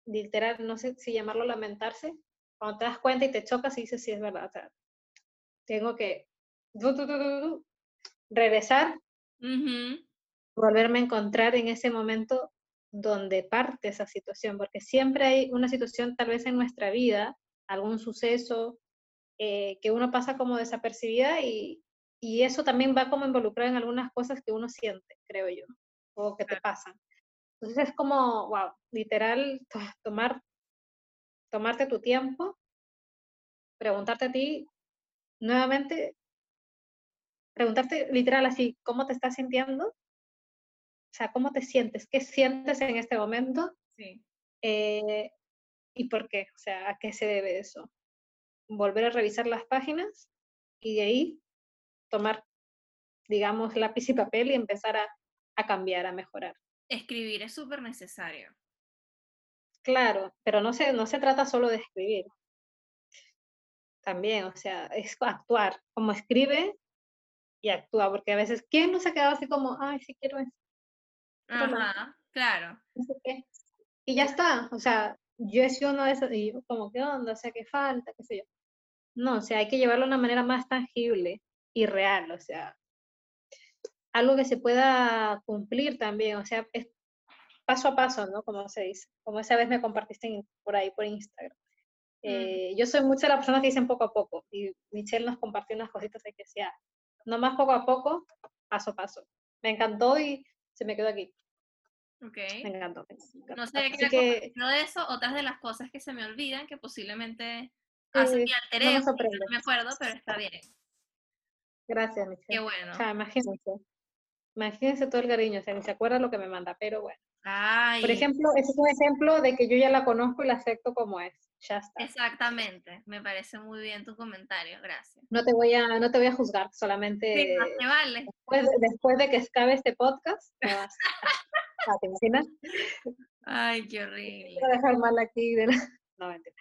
literal, no sé si llamarlo lamentarse, cuando te das cuenta y te chocas y dices, sí, es verdad, o sea, tengo que regresar, volverme a encontrar en ese momento donde parte esa situación, porque siempre hay una situación tal vez en nuestra vida, algún suceso eh, que uno pasa como desapercibida y, y, eso también va como involucrado en algunas cosas que uno siente, creo yo, o que te pasan. Entonces es como, wow, literal, tomar, tomarte tu tiempo, preguntarte a ti nuevamente preguntarte literal así, ¿cómo te estás sintiendo? O sea, ¿cómo te sientes? ¿Qué sientes en este momento? Sí. Eh, ¿Y por qué? O sea, ¿a qué se debe eso? Volver a revisar las páginas y de ahí tomar, digamos, lápiz y papel y empezar a, a cambiar, a mejorar. Escribir es súper necesario. Claro, pero no se, no se trata solo de escribir. También, o sea, es actuar. Como escribe, y actúa, porque a veces, ¿quién no se quedado así como, ay, sí quiero eso? Ajá, claro. Y ya está, o sea, yo he sido uno de esos, y yo como, ¿qué onda? O sea, ¿qué falta? ¿Qué sé yo? No, o sea, hay que llevarlo de una manera más tangible y real, o sea, algo que se pueda cumplir también, o sea, es paso a paso, ¿no? Como se dice, como esa vez me compartiste por ahí, por Instagram. Eh, yo soy mucha de las personas que dicen poco a poco, y Michelle nos compartió unas cositas ahí que decía, no más poco a poco, paso a paso. Me encantó y se me quedó aquí. Ok. Me encantó. No sé qué que... de eso, otras de las cosas que se me olvidan, que posiblemente hacen mi alter no, me acuerdo, pero está bien. Gracias, Michelle. Qué bueno. O sea, imagínense. Imagínense todo el cariño, o sea, ni se acuerda lo que me manda, pero bueno. Por ejemplo, ese es un ejemplo de que yo ya la conozco y la acepto como es. Ya está. Exactamente, me parece muy bien tu comentario, gracias. No te voy a, no te voy a juzgar, solamente sí, vale. después, después, de que acabe este podcast, me vas a, ¿te imaginas? Ay, qué horrible. Voy a dejar mal aquí. De No, mentira.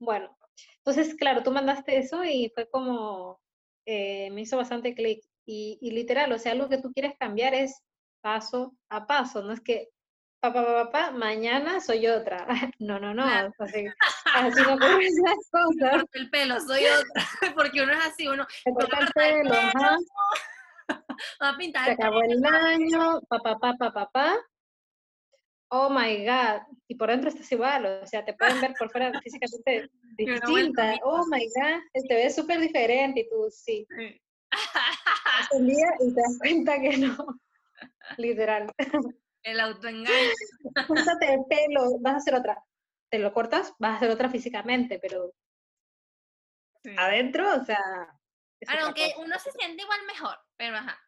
Bueno, entonces, claro, tú mandaste eso y fue como, eh, me hizo bastante clic. Y, y literal, o sea, algo que tú quieres cambiar es paso a paso, no es que papá, papá, papá, mañana soy otra. No, no, no, así, así no ocurren las cosas. El pelo, soy otra, porque uno es así, uno... Se corta el pelo, ajá. Va a pintar Se acabó el año, papá, papá, papá. Oh my God, y por dentro estás igual, o sea, te pueden ver por fuera físicamente distinta. Oh my God, te ves súper diferente y tú sí. un día y te das cuenta que no, literal. El autoengaño. Córtate el pelo, vas a hacer otra. Te lo cortas, vas a hacer otra físicamente, pero adentro, o sea. aunque uno se siente igual mejor, pero ajá.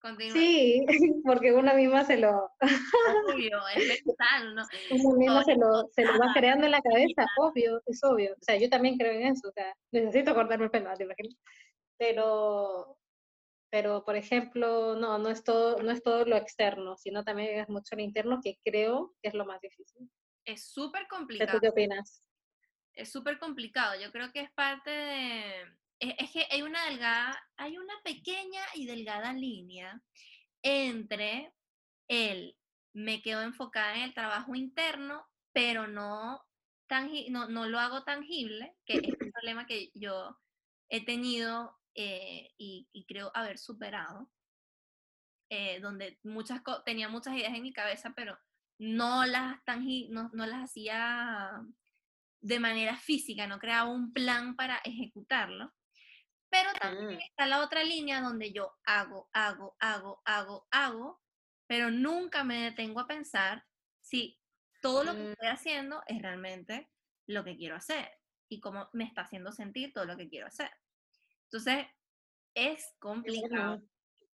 Continúa. Sí, porque una misma se lo. Obvio, es mental, ¿no? Una misma se lo, se lo va creando en la cabeza, obvio, es obvio. O sea, yo también creo en eso, o sea, necesito cortarme el pelo, ¿te imaginas? Pero, pero por ejemplo, no, no es todo, no es todo lo externo, sino también es mucho lo interno, que creo que es lo más difícil. Es súper complicado. ¿Tú qué opinas? Es súper complicado. Yo creo que es parte de. Es, que hay una delgada, hay una pequeña y delgada línea entre el me quedo enfocada en el trabajo interno, pero no, no, no lo hago tangible, que es un problema que yo he tenido eh, y, creo haber superado, eh, donde muchas tenía muchas ideas en mi cabeza, pero no las, no, no las hacía de manera física, no creaba un plan para ejecutarlo. Pero también mm. está la otra línea donde yo hago, hago, hago, hago, hago, pero nunca me detengo a pensar si todo lo que mm. estoy haciendo es realmente lo que quiero hacer y cómo me está haciendo sentir todo lo que quiero hacer. Entonces, es complicado.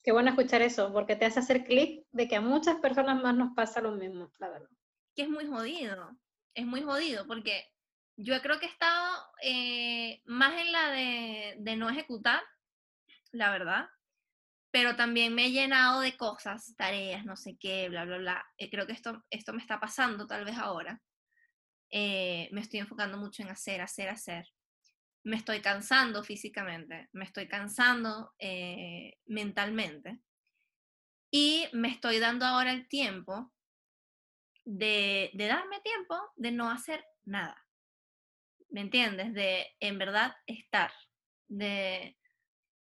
Qué bueno escuchar eso, porque te hace hacer clic de que a muchas personas más nos pasa lo mismo, la verdad. Que es muy jodido, es muy jodido, porque yo creo que he estado eh, más en la de, no ejecutar la verdad, pero también me he llenado de cosas, tareas, no sé qué, bla, bla, bla. Eh, creo que esto, esto me está pasando tal vez ahora. Eh, me estoy enfocando mucho en hacer, hacer, hacer. Me estoy cansando físicamente, me estoy cansando eh, mentalmente y me estoy dando ahora el tiempo de, de darme tiempo de no hacer nada. ¿Me entiendes? De en verdad estar, de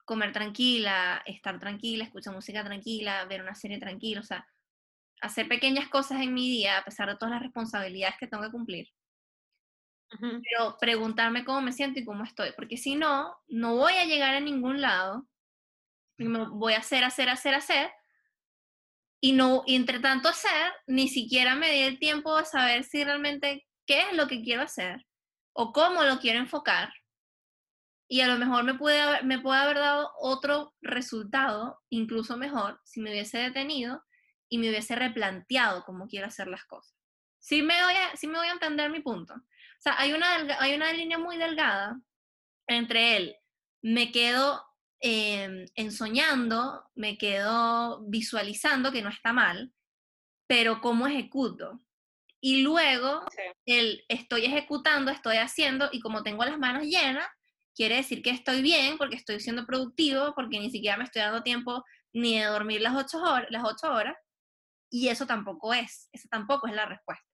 comer tranquila, estar tranquila, escuchar música tranquila, ver una serie tranquila, o sea, hacer pequeñas cosas en mi día a pesar de todas las responsabilidades que tengo que cumplir. Pero preguntarme cómo me siento y cómo estoy, porque si no, no voy a llegar a ningún lado, me voy a hacer, hacer, hacer, hacer, y no, y entre tanto hacer, ni siquiera me di el tiempo de saber si realmente qué es lo que quiero hacer o cómo lo quiero enfocar y a lo mejor me puede, haber, me puede haber dado otro resultado, incluso mejor, si me hubiese detenido y me hubiese replanteado cómo quiero hacer las cosas. Sí me voy a, sí me voy a entender mi punto. O sea, hay una, hay una línea muy delgada entre él, me quedo eh, ensoñando, me quedo visualizando, que no está mal, pero cómo ejecuto. Y luego, el estoy ejecutando, estoy haciendo, y como tengo las manos llenas, quiere decir que estoy bien porque estoy siendo productivo, porque ni siquiera me estoy dando tiempo ni de dormir las ocho horas, las ocho horas y eso tampoco es, eso tampoco es la respuesta.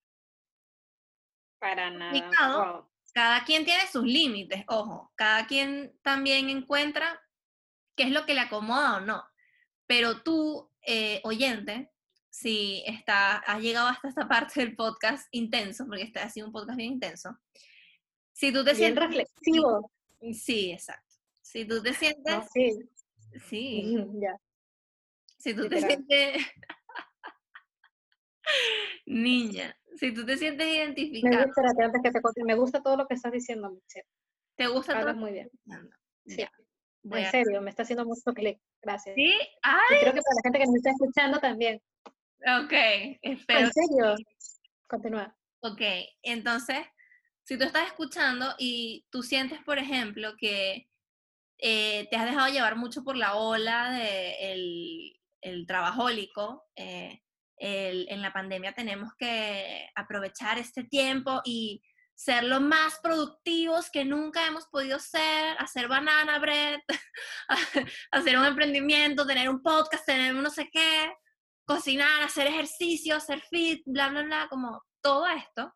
Para nada. Cada quien tiene sus límites, ojo, cada quien también encuentra qué es lo que le acomoda o no. Pero tú, eh, oyente, si está, has llegado hasta esta parte del podcast intenso, porque este ha sido un podcast bien intenso, si tú te bien reflexivo. Sí, exacto. Si tú te sientes... sí. Sí. Ya. Si tú te sientes... Niña, si tú te sientes identificada... Me gusta, todo lo que estás diciendo, Michelle. ¿Te gusta todo? muy bien. Sí. En serio, me está haciendo mucho clic. Gracias. ¿Sí? Y creo que para la gente que me está escuchando también. Ok, espero. En serio. Continúa. Ok, entonces, si tú estás escuchando y tú sientes, por ejemplo, que eh, te has dejado llevar mucho por la ola del el trabajólico, eh, en la pandemia tenemos que aprovechar este tiempo y ser lo más productivos que nunca hemos podido ser, hacer banana bread, hacer un emprendimiento, tener un podcast, tener un no sé qué, cocinar, hacer ejercicio, hacer fit, bla, bla, bla, como todo esto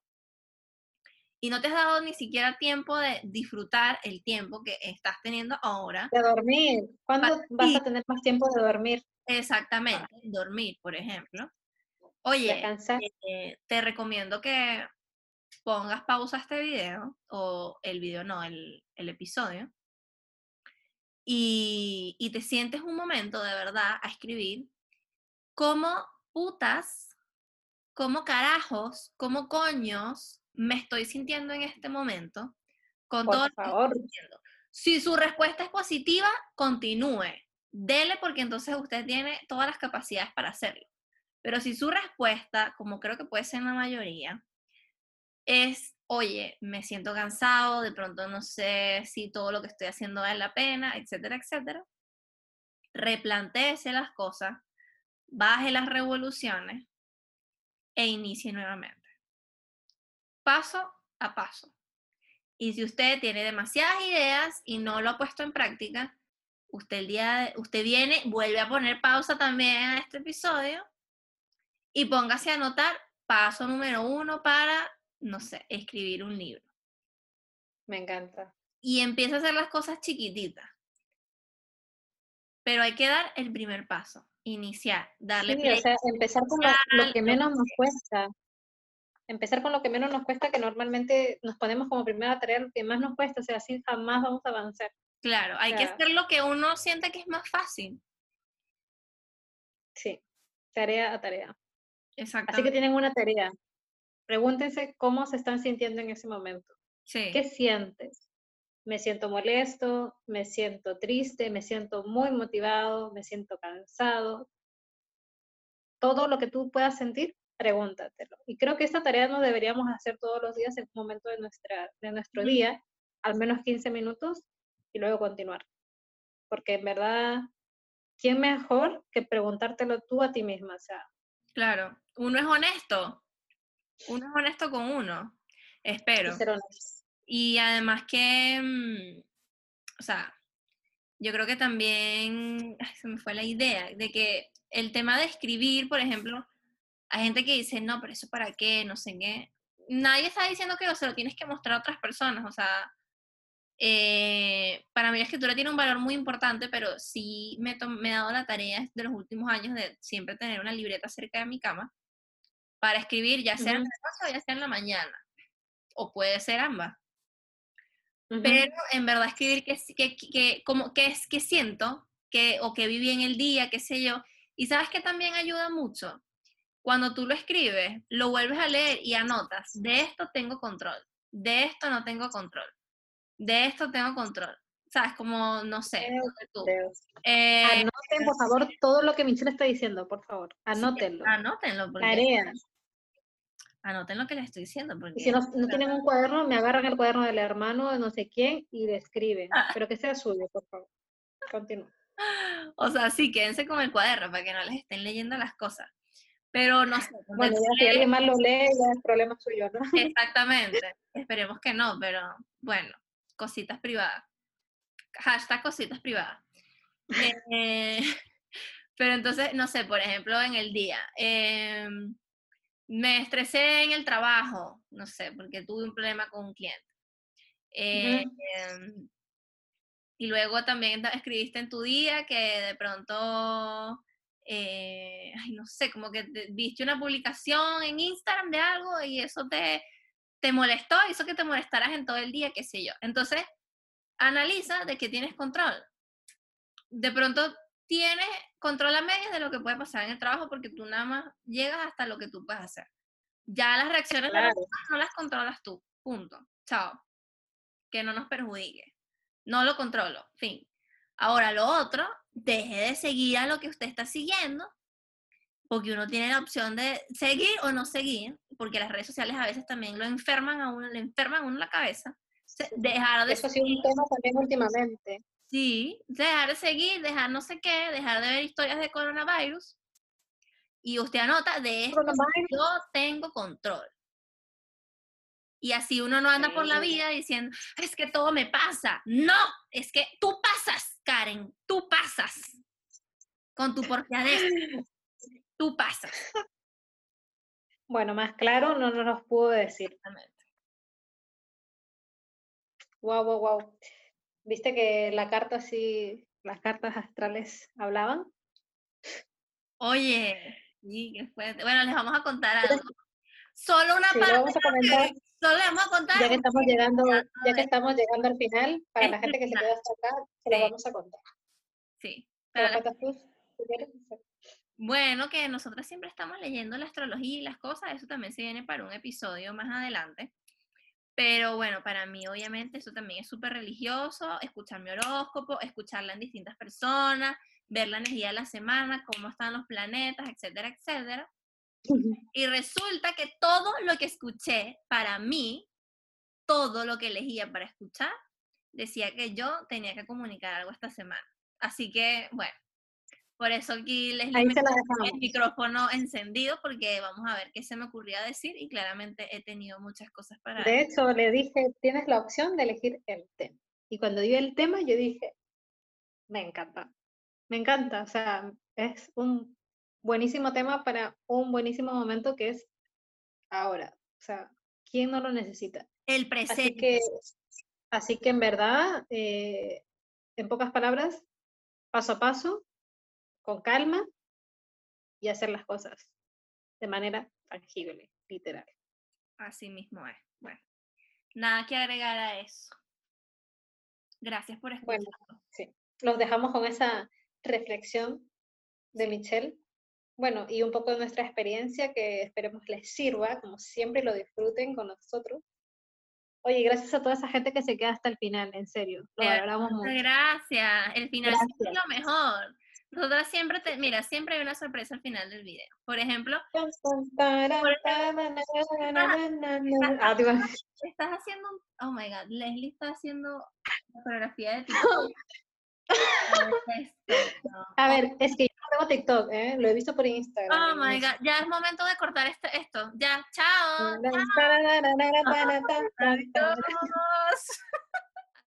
y no te has dado ni siquiera tiempo de disfrutar el tiempo que estás teniendo ahora. De dormir. ¿Cuándo vas a tener más tiempo de dormir? Exactamente, dormir, por ejemplo. Oye, eh, te recomiendo que pongas pausa a este video, o el video no, el, episodio, y, y te sientes un momento de verdad a escribir cómo putas, cómo carajos, cómo coños me estoy sintiendo en este momento, con todo favor. Si su respuesta es positiva, continúe. Dele porque entonces usted tiene todas las capacidades para hacerlo. Pero si su respuesta, como creo que puede ser la mayoría, es, oye, me siento cansado, de pronto no sé si todo lo que estoy haciendo vale la pena, etcétera, etcétera, replantéese las cosas, baje las revoluciones e inicie nuevamente paso a paso. Y si usted tiene demasiadas ideas y no lo ha puesto en práctica, usted, día usted viene, vuelve a poner pausa también a este episodio y póngase a anotar paso número uno para, no sé, escribir un libro. Me encanta. Y empieza a hacer las cosas chiquititas. Pero hay que dar el primer paso, iniciar, darle sí, o sea, empezar con lo que menos nos cuesta empezar con lo que menos nos cuesta, que normalmente nos ponemos como primera tarea lo que más nos cuesta, o sea, así jamás vamos a avanzar. Claro, hay que hacer lo que uno siente que es más fácil. Sí, tarea a tarea. Exacto. Así que tienen una tarea. Pregúntense cómo se están sintiendo en ese momento. Sí. ¿Qué sientes? Me siento molesto, me siento triste, me siento muy motivado, me siento cansado. Todo lo que tú puedas sentir, pregúntatelo. Y creo que esta tarea nos deberíamos hacer todos los días en un momento de, nuestra, de nuestro día, al menos 15 minutos, y luego continuar. porque en verdad, ¿quién mejor que preguntártelo tú a ti misma? O sea, Claro, uno es honesto. Uno es honesto con uno. Espero. Y además que, mm, o sea, yo creo que también, ay, se me fue la idea, de que el tema de escribir, por ejemplo, hay gente que dice, no, pero eso para qué, no sé qué. Nadie está diciendo que se lo tienes que mostrar a otras personas, o sea, eh, para mí la escritura tiene un valor muy importante, pero sí me, me he dado la tarea de los últimos años de siempre tener una libreta cerca de mi cama para escribir, ya sea en la noche o ya sea en la mañana, o puede ser ambas. Pero en verdad escribir que, que, que, como, que es que siento, que, o que viví en el día, qué sé yo. Y sabes que también ayuda mucho. Cuando tú lo escribes, lo vuelves a leer y anotas, de esto tengo control, de esto no tengo control, de esto tengo control. ¿Sabes? Como, no sé, tú. Eh, Anoten, por favor, todo lo que Michelle está diciendo, por favor. Anótenlo. anótenlo, porque, Tarea. anoten lo que les estoy diciendo. Porque, Y si no, no tienen un cuaderno, me agarran el cuaderno del hermano de no sé quién y le escriben. Ah. Pero que sea suyo, por favor. Continúa. O sea, sí, quédense con el cuaderno para que no les estén leyendo las cosas. Pero no sé. Bueno, ya si alguien más lo lee, ya es problema suyo, ¿no? Exactamente. Esperemos que no, pero bueno, cositas privadas. Hashtag cositas privadas. Eh, pero entonces, no sé, por ejemplo, en el día, em, me estresé en el trabajo, no sé, porque tuve un problema con un cliente. Eh, em, y luego también escribiste en tu día que de pronto, eh, ay, no sé, como que te- viste una publicación en Instagram de algo y eso te, te molestó, hizo que te molestaras en todo el día, qué sé yo. Entonces, analiza de que tienes control. De pronto tienes control a medias de lo que puede pasar en el trabajo porque tú nada más llegas hasta lo que tú puedes hacer. Ya las reacciones de los demás no las controlas tú. Punto. Chao. Que no nos perjudique. No lo controlo. Fin. Ahora lo otro, deje de seguir a lo que usted está siguiendo, porque uno tiene la opción de seguir o no seguir, porque las redes sociales a veces también lo enferman a uno, le enferman a uno la cabeza. Dejar de Eso ha sido un tema también últimamente. Sí, dejar de seguir, dejar no sé qué, dejar de ver historias de coronavirus. Y usted anota, de esto yo tengo control. Y así uno no anda por la vida diciendo, es que todo me pasa. No, es que tú pasas, Karen, tú pasas. Con tu porfiadez, tú pasas. Bueno, más claro no nos los pudo decir. Wow, wow, wow. ¿Viste que la carta sí, las cartas astrales hablaban? Oye. Bueno, les vamos a contar algo. Solo una Sí, lo parte, solo les vamos a contar. ya que estamos llegando, ya que estamos llegando al final, para la gente que se queda hasta acá, se lo Sí. vamos a contar. Sí, la- tú. Bueno, que nosotras siempre estamos leyendo la astrología y las cosas, eso también se viene para un episodio más adelante. Pero bueno, para mí obviamente eso también es súper religioso, escuchar mi horóscopo, escucharla en distintas personas, ver la energía de la semana, cómo están los planetas, etcétera, etcétera. Y resulta que todo lo que escuché para mí, todo lo que elegía para escuchar, decía que yo tenía que comunicar algo esta semana. Así que, bueno, por eso aquí les el micrófono encendido porque vamos a ver qué se me ocurría decir y claramente he tenido muchas cosas para De hecho, le dije, tienes la opción de elegir el tema. Y cuando dio el tema, yo dije, me encanta, me encanta. O sea, es un buenísimo tema para un buenísimo momento que es ahora. O sea, ¿quién no lo necesita? el Así presente. que, así que en verdad, eh, en pocas palabras, paso a paso, con calma y hacer las cosas de manera tangible, literal. Así mismo es. Bueno, nada que agregar a eso. Gracias por escuchar. Bueno, sí. Los dejamos con esa reflexión de Michelle. Bueno, y un poco de nuestra experiencia que esperemos les sirva, como siempre, lo disfruten con nosotros. Oye, gracias a toda esa gente que se queda hasta el final, en serio, lo valoramos Muchas mucho. gracias. El final es lo mejor. Nosotras siempre, te, mira, siempre hay una sorpresa al final del video. Por ejemplo, Por. Ah, estás haciendo, un- oh my god, Leslie está haciendo la coreografía de TikTok. A ver, es que yo no tengo TikTok, ¿eh? Lo he visto por Instagram. Oh my god, ya es momento de cortar este, esto. Ya, chao. chao.